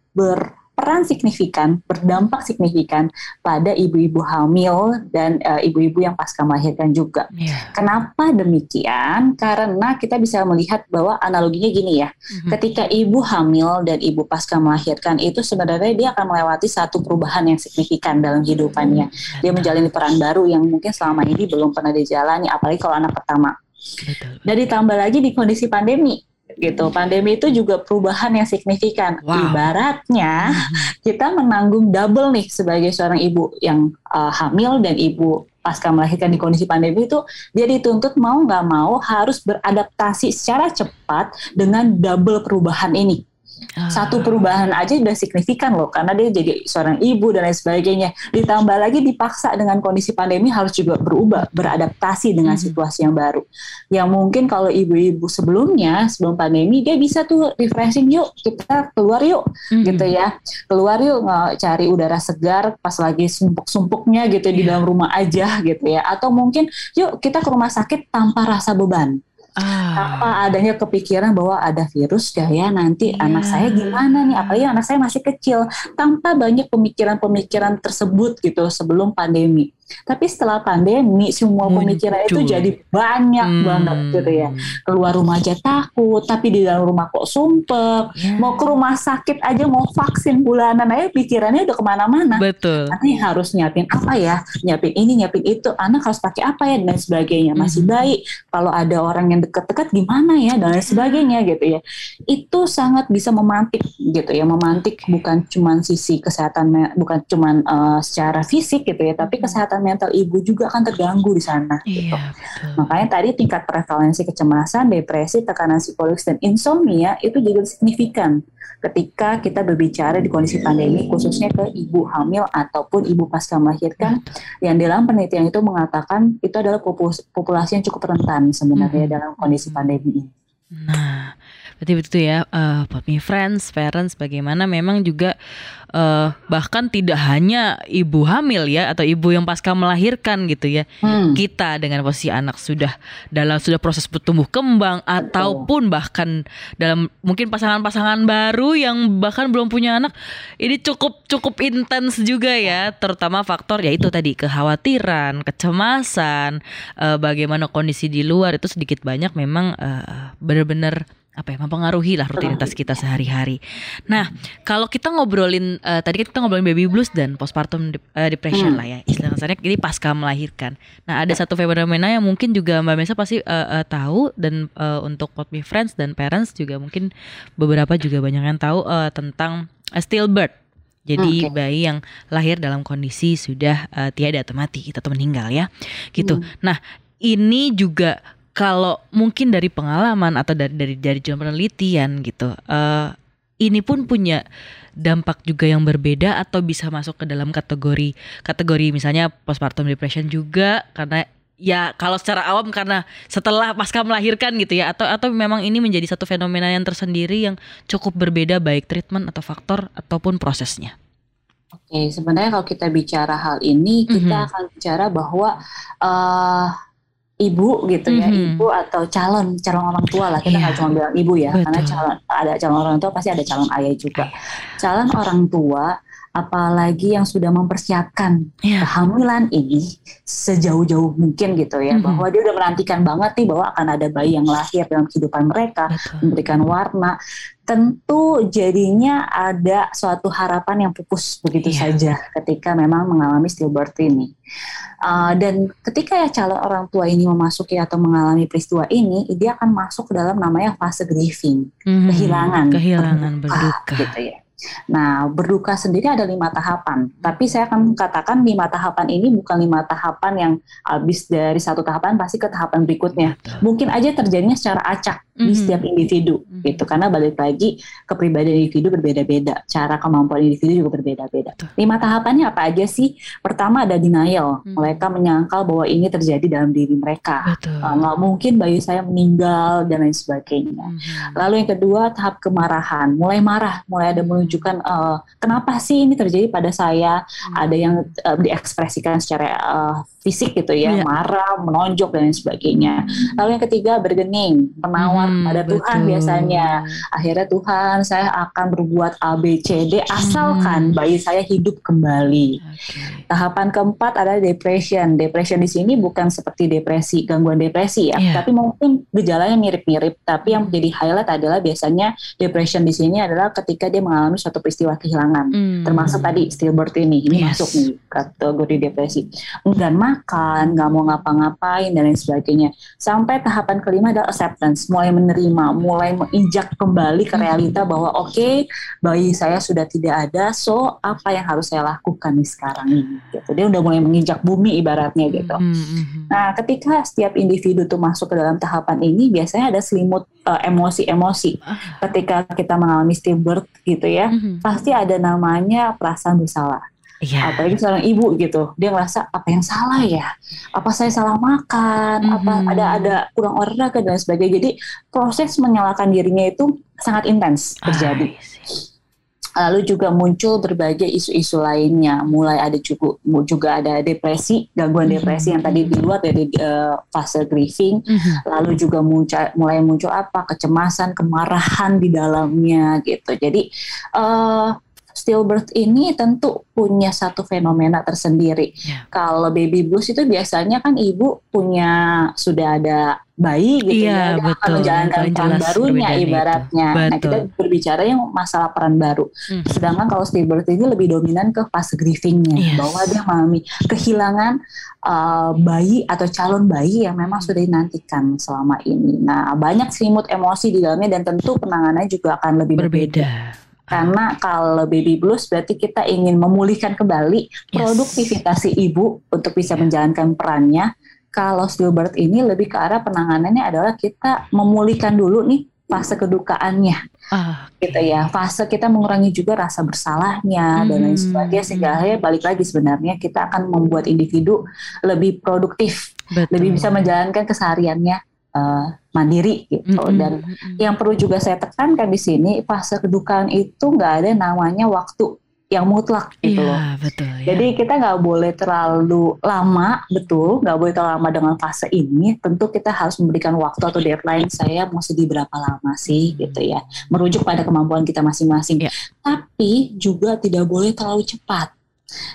berperan signifikan, berdampak signifikan pada ibu-ibu hamil dan eh, ibu-ibu yang pasca melahirkan juga. Iya. Kenapa demikian? Karena kita bisa melihat bahwa analoginya gini ya. Mhm. Ketika ibu hamil dan ibu pasca melahirkan itu sebenarnya dia akan melewati satu perubahan yang signifikan dalam hidupannya. Dia menjalani peran baru yang mungkin selama ini belum pernah dijalani, apalagi kalau anak pertama. Betul. Dan ditambah lagi di kondisi pandemi gitu. Pandemi itu juga perubahan yang signifikan. Wow. Ibaratnya kita menanggung double nih sebagai seorang ibu yang uh, hamil dan ibu pasca melahirkan di kondisi pandemi itu dia dituntut mau nggak mau harus beradaptasi secara cepat dengan double perubahan ini. Satu perubahan aja udah signifikan loh karena dia jadi seorang ibu dan lain sebagainya. Ditambah lagi dipaksa dengan kondisi pandemi harus juga berubah, beradaptasi dengan Mhm. situasi yang baru. Yang mungkin kalau ibu-ibu sebelumnya sebelum pandemi dia bisa tuh refreshing yuk kita keluar yuk Mhm. gitu ya. Keluar yuk nge- cari udara segar pas lagi sumpuk-sumpuknya gitu di Iya. dalam rumah aja gitu ya. Atau mungkin yuk kita ke rumah sakit tanpa rasa beban Ah. tanpa adanya kepikiran bahwa ada virus ya nanti Iya. anak saya gimana nih apalagi anak saya masih kecil tanpa banyak pemikiran-pemikiran tersebut gitu sebelum pandemi tapi setelah pandemi semua Muncul. pemikiran itu jadi banyak Hmm. banget gitu ya. Keluar rumah aja takut tapi di dalam rumah kok sumpek. Ya. mau ke rumah sakit aja mau vaksin bulanan aja pikirannya udah ke mana-mana. Betul. nanti harus nyiapin apa ya? Nyiapin ini nyiapin itu. Anak harus pakai apa ya? Dan sebagainya. Masih Mhm. baik kalau ada orang yang deket-deket gimana ya? Dan lain sebagainya gitu ya. Itu sangat bisa memantik gitu ya. Memantik bukan cuman sisi kesehatan bukan cuman eh, secara fisik gitu ya tapi kesehatan mental ibu juga akan terganggu di sana gitu. Iya, betul. Makanya tadi tingkat prevalensi kecemasan, depresi, tekanan psikologis dan insomnia itu juga signifikan ketika kita berbicara di kondisi pandemi khususnya ke ibu hamil ataupun ibu pasca melahirkan yang dalam penelitian itu mengatakan itu adalah populasi yang cukup rentan sebenarnya Mhm. dalam kondisi pandemi ini. Nah, berarti betul ya, uh, me friends, parents, bagaimana memang juga eh, bahkan tidak hanya ibu hamil ya atau ibu yang pasca melahirkan gitu ya, Hmm. kita dengan posisi anak sudah dalam sudah proses bertumbuh kembang ataupun bahkan dalam mungkin pasangan-pasangan baru yang bahkan belum punya anak, ini cukup cukup intens juga ya, terutama faktor ya itu tadi kekhawatiran, kecemasan, eh, bagaimana kondisi di luar itu sedikit banyak memang eh, benar-benar apa ya mempengaruhi lah rutinitas kita sehari-hari. Nah, kalau kita ngobrolin eh, tadi kan kita ngobrolin baby blues dan postpartum de- eh, depression Hmm. lah ya istilah kasarnya ini pasca melahirkan. Nah, ada satu fenomena yang mungkin juga Mbak Mesa pasti eh, eh, tahu dan eh, untuk Pot Me Friends dan parents juga mungkin beberapa juga banyak yang tahu eh, tentang eh, stillbirth. Jadi Oke. bayi yang lahir dalam kondisi sudah eh, tiada atau mati atau meninggal ya, gitu. Nah ini juga kalau mungkin dari pengalaman atau dari dari dari jam penelitian gitu, eh, ini pun punya dampak juga yang berbeda atau bisa masuk ke dalam kategori kategori misalnya postpartum depression juga karena ya kalau secara awam karena setelah pasca melahirkan gitu ya atau atau memang ini menjadi satu fenomena yang tersendiri yang cukup berbeda baik treatment atau faktor ataupun prosesnya. Oke, sebenarnya kalau kita bicara hal ini, kita Mhm. akan bicara bahwa eh, ibu gitu ya, Mhm. ibu atau calon calon orang tua lah. Kita Iya, nggak cuma bilang ibu ya, karena betul. calon ada calon orang tua pasti ada calon ayah juga. Calon orang tua, apalagi yang sudah mempersiapkan Iya. kehamilan ini sejauh-jauh mungkin gitu ya, Mhm. bahwa dia udah menantikan banget nih bahwa akan ada bayi yang lahir dalam kehidupan mereka Betul. memberikan warna, tentu jadinya ada suatu harapan yang pupus begitu Iya. saja ketika memang mengalami stillbirth ini. Uh, dan ketika ya calon orang tua ini memasuki atau mengalami peristiwa ini, dia akan masuk ke dalam namanya fase grieving, Mhm. kehilangan, kehilangan berduka, berduka. gitu ya. Nah, berduka sendiri ada lima tahapan, tapi saya akan katakan lima tahapan ini bukan lima tahapan yang habis dari satu tahapan pasti ke tahapan berikutnya. Mungkin aja terjadinya secara acak di Mhm. setiap individu Mhm. gitu karena balik lagi kepribadian individu berbeda-beda cara kemampuan individu juga berbeda-beda lima tahapannya apa aja sih pertama ada denial Mhm. mereka menyangkal bahwa ini terjadi dalam diri mereka. Uh, nggak mungkin bayi saya meninggal dan lain sebagainya Mhm. Lalu yang kedua tahap kemarahan, mulai marah, mulai ada menunjukkan eh, kenapa sih ini terjadi pada saya. Ada yang eh, diekspresikan secara eh, fisik gitu ya, Iya. marah, menonjok dan lain sebagainya. Lalu yang ketiga bergening, menawar Mhm, kepada Tuhan betul. biasanya. Akhirnya Tuhan saya akan berbuat A B C D asalkan Mhm. bayi saya hidup kembali. Oke. Tahapan keempat adalah depression. Depression di sini bukan seperti depresi, gangguan depresi ya, Iya. tapi mungkin gejalanya mirip-mirip. Tapi yang menjadi highlight adalah biasanya depression di sini adalah ketika dia mengalami suatu peristiwa kehilangan. Hmm. Termasuk tadi stillbirth ini, ini Yes. masuk nih kategori depresi. Enggan makan, nggak mau ngapa-ngapain dan lain sebagainya. Sampai tahapan kelima adalah acceptance, mulai menerima, mulai menginjak kembali ke realita bahwa oke okay, bayi saya sudah tidak ada, so apa yang harus saya lakukan nih sekarang ini? Gitu. Dia udah mulai menginjak bumi ibaratnya gitu. Nah, ketika setiap individu tuh masuk ke dalam tahapan ini, biasanya ada selimut uh, emosi-emosi. Ketika kita mengalami stillbirth gitu ya, pasti ada namanya perasaan bersalah Yeah. Apalagi seorang ibu gitu, dia ngerasa apa yang salah ya? Apa saya salah makan? Mm -hmm. Apa ada ada kurang olahraga dan sebagainya. Jadi proses menyalahkan dirinya itu sangat intens terjadi. Ah, Lalu juga muncul berbagai isu-isu lainnya, mulai ada juga juga ada depresi, gangguan mm -hmm. depresi yang tadi di luar dari uh, fase grieving. Mm -hmm. Lalu juga muncul mulai muncul apa kecemasan, kemarahan di dalamnya gitu. Jadi uh, stillbirth ini tentu punya satu fenomena tersendiri. Yeah. Kalau baby blues itu biasanya kan ibu punya sudah ada bayi gitu yeah, ya, betul. akan menjalankan peran barunya ibaratnya. Nah kita berbicara yang masalah peran baru. Hmm. Sedangkan kalau stillbirth ini lebih dominan ke fase grievingnya, yes. bahwa dia mengalami kehilangan uh, bayi atau calon bayi yang memang hmm. sudah dinantikan selama ini. Nah banyak selimut emosi di dalamnya dan tentu penanganannya juga akan lebih berbeda. berbeda karena kalau baby blues berarti kita ingin memulihkan kembali yes. produktivitas si ibu untuk bisa yeah. menjalankan perannya. Kalau stillbirth ini lebih ke arah penanganannya adalah kita memulihkan dulu nih fase kedukaannya, uh, gitu ya. Fase kita mengurangi juga rasa bersalahnya hmm. dan lain hmm, sebagainya sehingga hmm. akhirnya balik lagi sebenarnya kita akan membuat individu lebih produktif, Betul. lebih bisa menjalankan kesehariannya uh, mandiri gitu mm -hmm. dan yang perlu juga saya tekankan di sini fase kedukaan itu nggak ada namanya waktu yang mutlak gitu iya, loh. betul. Ya. Jadi kita nggak boleh terlalu lama, betul, nggak boleh terlalu lama dengan fase ini. Tentu kita harus memberikan waktu atau deadline saya mau sedih berapa lama sih, gitu ya. Merujuk pada kemampuan kita masing-masing. Ya. Tapi juga tidak boleh terlalu cepat,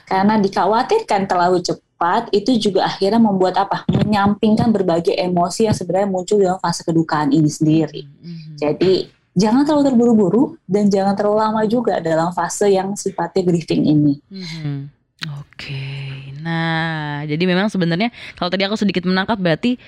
karena dikhawatirkan terlalu cepat cepat itu juga akhirnya membuat apa? Menyampingkan berbagai emosi yang sebenarnya muncul dalam fase kedukaan ini sendiri. Mm-hmm. Jadi jangan terlalu terburu-buru dan jangan terlalu lama juga dalam fase yang sifatnya grieving ini. Mm-hmm. Oke, okay. nah jadi memang sebenarnya kalau tadi aku sedikit menangkap berarti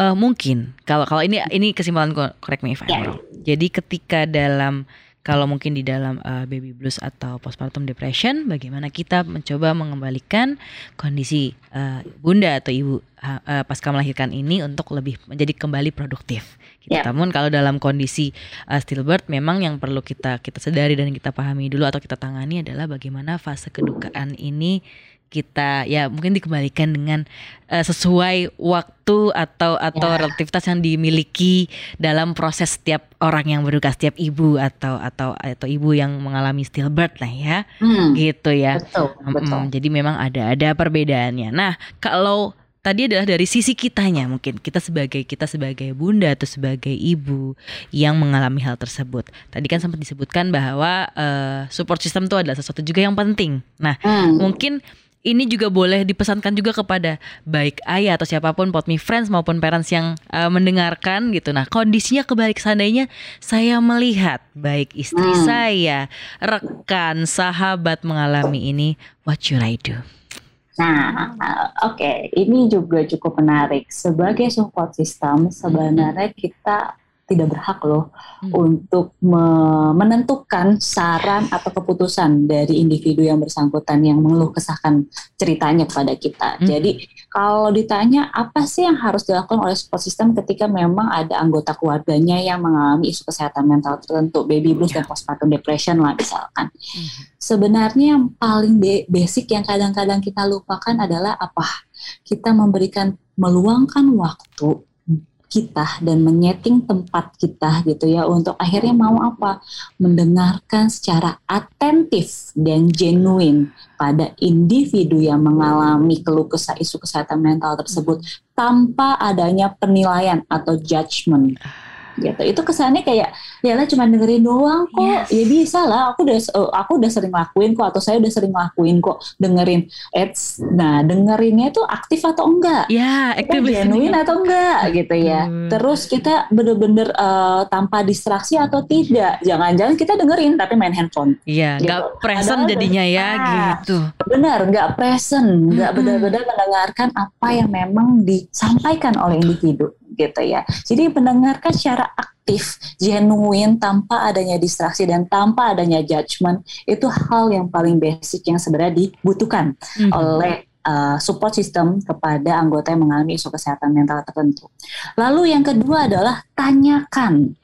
uh, mungkin kalau kalau ini ini kesimpulan correct me if I'm yeah. wrong. Jadi ketika dalam kalau mungkin di dalam uh, baby blues atau postpartum depression, bagaimana kita mencoba mengembalikan kondisi uh, bunda atau ibu uh, uh, pasca melahirkan ini untuk lebih menjadi kembali produktif. Gitu. Yeah. Namun kalau dalam kondisi uh, stillbirth, memang yang perlu kita kita sadari dan kita pahami dulu atau kita tangani adalah bagaimana fase kedukaan ini kita ya mungkin dikembalikan dengan uh, sesuai waktu atau atau ya. relativitas yang dimiliki dalam proses setiap orang yang berduka setiap ibu atau atau atau ibu yang mengalami stillbirth lah ya hmm, gitu ya betul, betul. Hmm, jadi memang ada ada perbedaannya nah kalau tadi adalah dari sisi kitanya mungkin kita sebagai kita sebagai bunda atau sebagai ibu yang mengalami hal tersebut. Tadi kan sempat disebutkan bahwa uh, support system itu adalah sesuatu juga yang penting. Nah, hmm. mungkin ini juga boleh dipesankan juga kepada baik ayah atau siapa pun pot me friends maupun parents yang uh, mendengarkan gitu. Nah, kondisinya kebalik seandainya saya melihat baik istri hmm. saya, rekan, sahabat mengalami ini, what should I do? Nah, oke, okay. ini juga cukup menarik. Sebagai support system, sebenarnya kita tidak berhak loh hmm. untuk me menentukan saran atau keputusan dari individu yang bersangkutan yang mengeluh kesahkan ceritanya kepada kita. Hmm. Jadi kalau ditanya apa sih yang harus dilakukan oleh support system ketika memang ada anggota keluarganya yang mengalami isu kesehatan mental tertentu, baby blues yeah. dan postpartum depression lah misalkan. Hmm. Sebenarnya yang paling basic yang kadang-kadang kita lupakan adalah apa? Kita memberikan meluangkan waktu kita dan menyeting tempat kita gitu ya untuk akhirnya mau apa? Mendengarkan secara atentif dan genuine pada individu yang mengalami keluh kesah isu kesehatan mental tersebut tanpa adanya penilaian atau judgement gitu. Itu kesannya kayak ya lah cuma dengerin doang kok. Yes. ya bisa lah aku udah eh, aku udah sering lakuin kok atau saya udah sering lakuin kok dengerin ads. Nah dengerinnya itu aktif atau enggak? Ya aktif genuine atau enggak gitu ya. Hmm. terus kita bener-bener uh, tanpa distraksi atau tidak. Jangan-jangan kita dengerin tapi main handphone. Iya gitu. nggak present Adalah jadinya ya nah, gitu. Benar nggak present. Nggak hmm. benar-benar mendengarkan apa yang memang disampaikan oleh individu gitu ya. Jadi mendengarkan secara aktif, genuine tanpa adanya distraksi dan tanpa adanya judgment itu hal yang paling basic yang sebenarnya dibutuhkan mm -hmm. oleh uh, support system kepada anggota yang mengalami isu kesehatan mental tertentu. Lalu yang kedua adalah tanyakan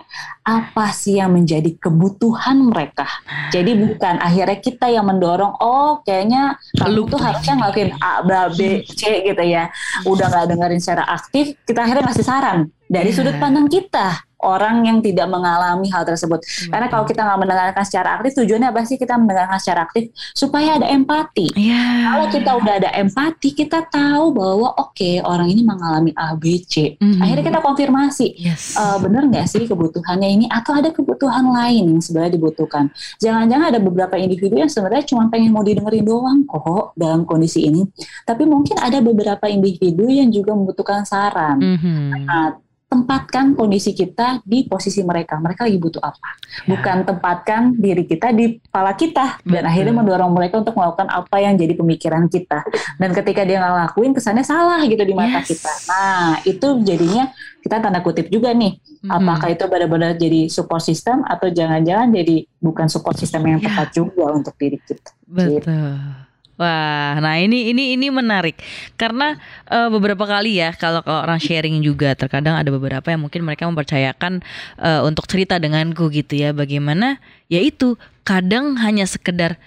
apa sih yang menjadi kebutuhan mereka. Jadi bukan akhirnya kita yang mendorong, oh kayaknya kamu tuh harusnya ngelakuin A, B, C gitu ya. Udah nggak dengerin secara aktif, kita akhirnya ngasih saran dari sudut pandang kita orang yang tidak mengalami hal tersebut. Hmm. Karena kalau kita nggak mendengarkan secara aktif, tujuannya apa sih kita mendengarkan secara aktif supaya ada empati. Yeah. Kalau kita udah ada empati, kita tahu bahwa oke okay, orang ini mengalami A, B, C. Mm-hmm. Akhirnya kita konfirmasi, yes. e, bener nggak sih kebutuhannya ini atau ada kebutuhan lain yang sebenarnya dibutuhkan. Jangan-jangan ada beberapa individu yang sebenarnya cuma pengen mau didengerin doang kok dalam kondisi ini. Tapi mungkin ada beberapa individu yang juga membutuhkan saran. Mm-hmm. Nah, tempatkan kondisi kita di posisi mereka. Mereka lagi butuh apa? Ya. Bukan tempatkan diri kita di kepala kita dan Betul. akhirnya mendorong mereka untuk melakukan apa yang jadi pemikiran kita. Dan ketika dia nggak lakuin, kesannya salah gitu di mata yes. kita. Nah, itu jadinya kita tanda kutip juga nih. Hmm. Apakah itu benar-benar jadi support system atau jangan-jangan jadi bukan support system yang ya. tepat juga untuk diri kita. Betul. Gitu. Wah, nah ini ini ini menarik. Karena uh, beberapa kali ya kalau, orang sharing juga terkadang ada beberapa yang mungkin mereka mempercayakan uh, untuk cerita denganku gitu ya. Bagaimana? Ya itu kadang hanya sekedar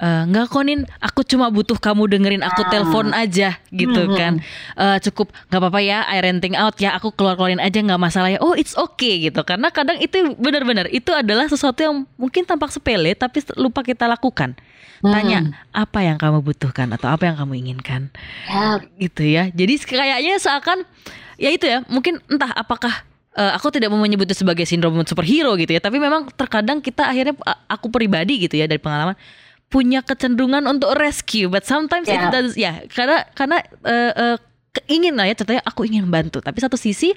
uh, nggak konin aku cuma butuh kamu dengerin aku ah. telepon aja gitu hmm. kan uh, cukup nggak apa-apa ya I renting out ya aku keluar keluarin aja nggak masalah ya oh it's okay gitu karena kadang itu benar-benar itu adalah sesuatu yang mungkin tampak sepele tapi lupa kita lakukan tanya hmm. apa yang kamu butuhkan atau apa yang kamu inginkan ya. gitu ya jadi kayaknya seakan ya itu ya mungkin entah apakah uh, aku tidak mau menyebutnya sebagai sindrom superhero gitu ya tapi memang terkadang kita akhirnya aku pribadi gitu ya dari pengalaman punya kecenderungan untuk rescue but sometimes yeah. it does ya karena karena uh, uh, ingin lah ya contohnya aku ingin bantu tapi satu sisi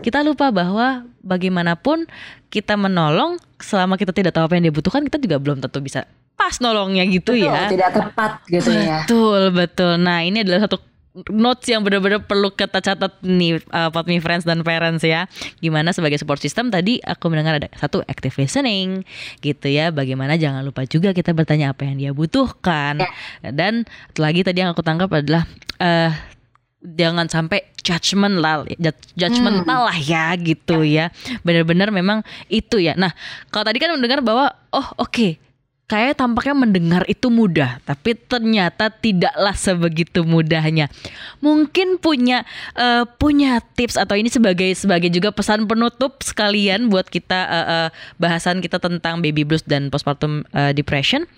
kita lupa bahwa bagaimanapun kita menolong selama kita tidak tahu apa yang dia butuhkan kita juga belum tentu bisa pas nolongnya gitu betul, ya. Tidak tepat gitu betul, ya. Betul, betul. Nah, ini adalah satu notes yang benar-benar perlu kita catat nih uh, Potmi Friends dan Parents ya. Gimana sebagai support system tadi aku mendengar ada satu active listening gitu ya. Bagaimana jangan lupa juga kita bertanya apa yang dia butuhkan. Ya. Dan lagi tadi yang aku tangkap adalah uh, jangan sampai judgment lah judgmental hmm. lah ya gitu ya benar-benar memang itu ya nah kalau tadi kan mendengar bahwa oh oke okay, kayak tampaknya mendengar itu mudah, tapi ternyata tidaklah sebegitu mudahnya. Mungkin punya uh, punya tips atau ini sebagai sebagai juga pesan penutup sekalian buat kita uh, uh, bahasan kita tentang baby blues dan postpartum uh, depression.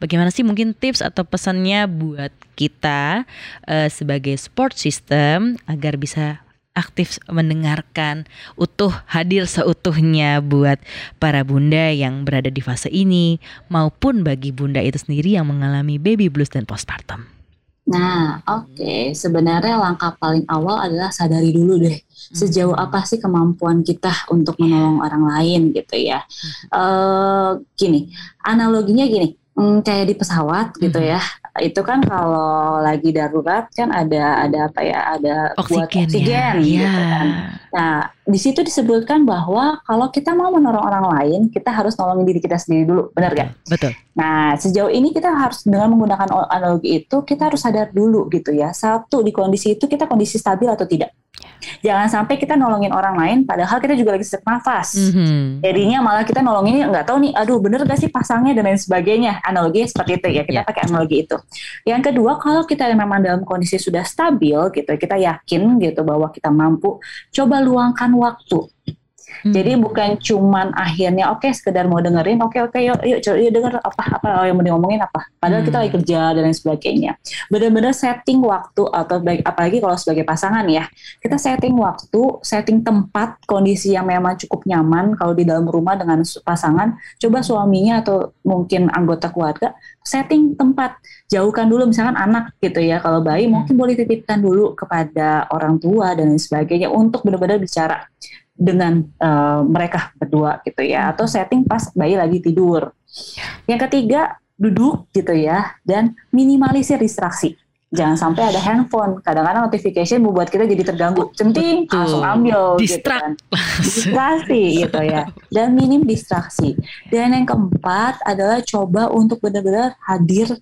Bagaimana sih mungkin tips atau pesannya buat kita uh, sebagai support system agar bisa aktif mendengarkan, utuh hadir seutuhnya buat para bunda yang berada di fase ini maupun bagi bunda itu sendiri yang mengalami baby blues dan postpartum. Nah, oke. Okay. Sebenarnya langkah paling awal adalah sadari dulu deh sejauh hmm. apa sih kemampuan kita untuk menolong orang lain gitu ya. Uh, gini, analoginya gini, hmm, kayak di pesawat gitu ya itu kan kalau lagi darurat kan ada ada apa ya ada oksigen, buat oksigen ya. gitu kan. Nah di situ disebutkan bahwa kalau kita mau menolong orang lain kita harus nolongin diri kita sendiri dulu, benar gak? Betul. Nah sejauh ini kita harus dengan menggunakan analogi itu kita harus sadar dulu gitu ya. Satu di kondisi itu kita kondisi stabil atau tidak. Jangan sampai kita nolongin orang lain padahal kita juga lagi sesak nafas. Mm-hmm. Jadinya malah kita nolongin nggak tahu nih, aduh bener gak sih pasangnya dan lain sebagainya. Analogi seperti itu ya, kita yeah. pakai analogi itu. Yang kedua, kalau kita memang dalam kondisi sudah stabil gitu, kita yakin gitu bahwa kita mampu, coba luangkan waktu Hmm. Jadi bukan cuman akhirnya oke okay, sekedar mau dengerin, oke okay, oke okay, yuk yuk, yuk denger apa apa yang mau diomongin apa. Padahal hmm. kita lagi hmm. kerja dan lain sebagainya. Benar-benar setting waktu atau baik, apalagi kalau sebagai pasangan ya, kita setting waktu, setting tempat, kondisi yang memang cukup nyaman kalau di dalam rumah dengan pasangan. Coba suaminya atau mungkin anggota keluarga setting tempat jauhkan dulu misalkan anak gitu ya kalau bayi hmm. mungkin boleh titipkan dulu kepada orang tua dan lain sebagainya untuk benar-benar bicara dengan uh, mereka berdua gitu ya atau setting pas bayi lagi tidur. Yang ketiga duduk gitu ya dan minimalisir distraksi. Jangan sampai ada handphone. Kadang-kadang notification membuat kita jadi terganggu. Centing, langsung ambil. Distrak. Gitu kan. Distraksi gitu ya. Dan minim distraksi. Dan yang keempat adalah coba untuk benar-benar hadir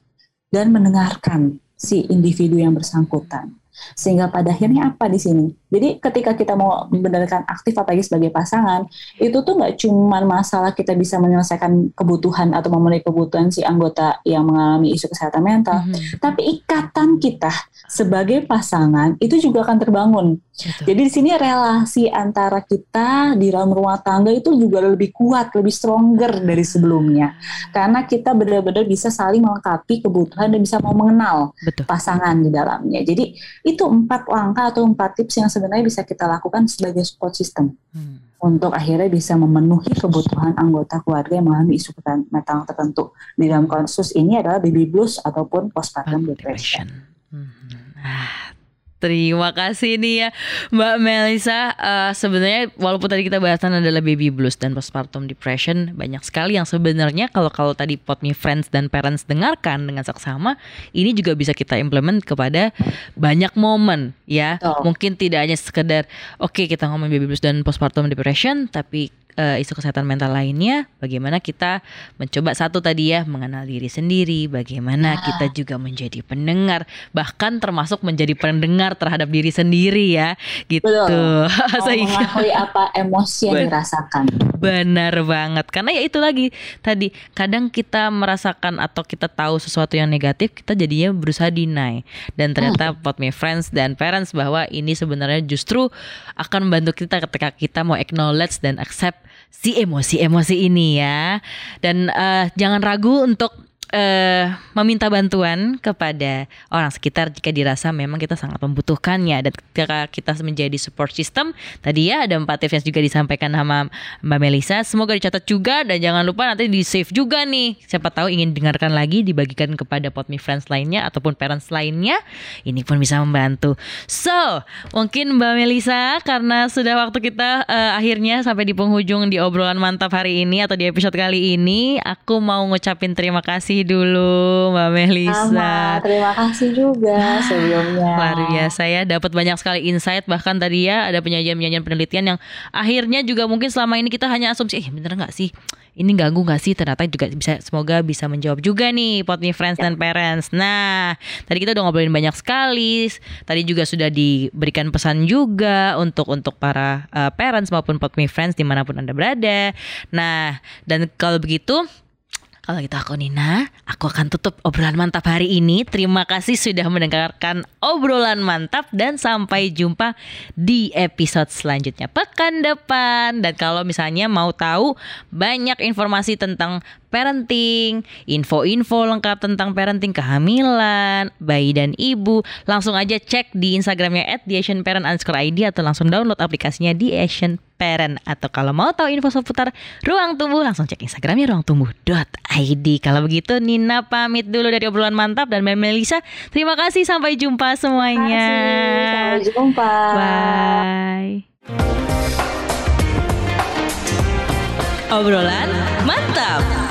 dan mendengarkan si individu yang bersangkutan. Sehingga pada akhirnya apa di sini? Jadi ketika kita mau membenarkan aktif apalagi sebagai pasangan, itu tuh nggak cuma masalah kita bisa menyelesaikan kebutuhan atau memenuhi kebutuhan si anggota yang mengalami isu kesehatan mental, mm-hmm. tapi ikatan kita sebagai pasangan itu juga akan terbangun. Betul. Jadi di sini relasi antara kita di dalam rumah tangga itu juga lebih kuat, lebih stronger dari sebelumnya. Karena kita benar-benar bisa saling melengkapi kebutuhan dan bisa mau mengenal Betul. pasangan di dalamnya. Jadi itu empat langkah atau empat tips yang sebenarnya bisa kita lakukan sebagai support system hmm. untuk akhirnya bisa memenuhi kebutuhan anggota keluarga yang mengalami isu mental tertentu. Di dalam kasus ini adalah baby blues ataupun postpartum depression. Hmm. Ah, Terima kasih nih ya Mbak Melisa. Uh, sebenarnya walaupun tadi kita bahasan adalah baby blues dan postpartum depression, banyak sekali yang sebenarnya kalau kalau tadi Pot Me Friends dan Parents dengarkan dengan saksama, ini juga bisa kita implement kepada banyak momen ya. Oh. Mungkin tidak hanya sekedar oke okay, kita ngomong baby blues dan postpartum depression, tapi uh, isu kesehatan mental lainnya, bagaimana kita mencoba satu tadi ya mengenal diri sendiri, bagaimana nah. kita juga menjadi pendengar, bahkan termasuk menjadi pendengar terhadap diri sendiri ya, gitu. Betul. mengakui apa emosi yang dirasakan. Benar banget, karena ya itu lagi tadi kadang kita merasakan atau kita tahu sesuatu yang negatif, kita jadinya berusaha deny dan ternyata hmm. pot me friends dan parents bahwa ini sebenarnya justru akan membantu kita ketika kita mau acknowledge dan accept si emosi-emosi ini ya. Dan uh, jangan ragu untuk uh, meminta bantuan kepada orang sekitar jika dirasa memang kita sangat membutuhkannya. Dan ketika kita menjadi support system tadi ya ada empat tips yang juga disampaikan sama Mbak Melisa. Semoga dicatat juga dan jangan lupa nanti di save juga nih. Siapa tahu ingin dengarkan lagi dibagikan kepada pot me friends lainnya ataupun parents lainnya. Ini pun bisa membantu. So mungkin Mbak Melisa karena sudah waktu kita uh, akhirnya sampai di penghujung di obrolan mantap hari ini atau di episode kali ini aku mau ngucapin terima kasih kasih dulu Mbak Melisa. Sama, terima kasih juga sebelumnya. Luar biasa ya, dapat banyak sekali insight bahkan tadi ya ada penyajian-penyajian penelitian yang akhirnya juga mungkin selama ini kita hanya asumsi, eh bener nggak sih? Ini ganggu gak sih? Ternyata juga bisa semoga bisa menjawab juga nih pot me friends ya. dan parents. Nah, tadi kita udah ngobrolin banyak sekali. Tadi juga sudah diberikan pesan juga untuk untuk para uh, parents maupun pot me friends di mana pun anda berada. Nah, dan kalau begitu kalau gitu aku Nina, aku akan tutup obrolan mantap hari ini. Terima kasih sudah mendengarkan obrolan mantap dan sampai jumpa di episode selanjutnya pekan depan. Dan kalau misalnya mau tahu banyak informasi tentang parenting, info-info lengkap tentang parenting kehamilan, bayi dan ibu, langsung aja cek di Instagramnya at ID atau langsung download aplikasinya di Asian Parent atau kalau mau tahu info seputar ruang tumbuh langsung cek Instagramnya ruangtumbuh.id. Kalau begitu Nina pamit dulu dari obrolan mantap dan Mbak Melisa terima kasih sampai jumpa semuanya. Sampai jumpa. Bye. Obrolan mantap.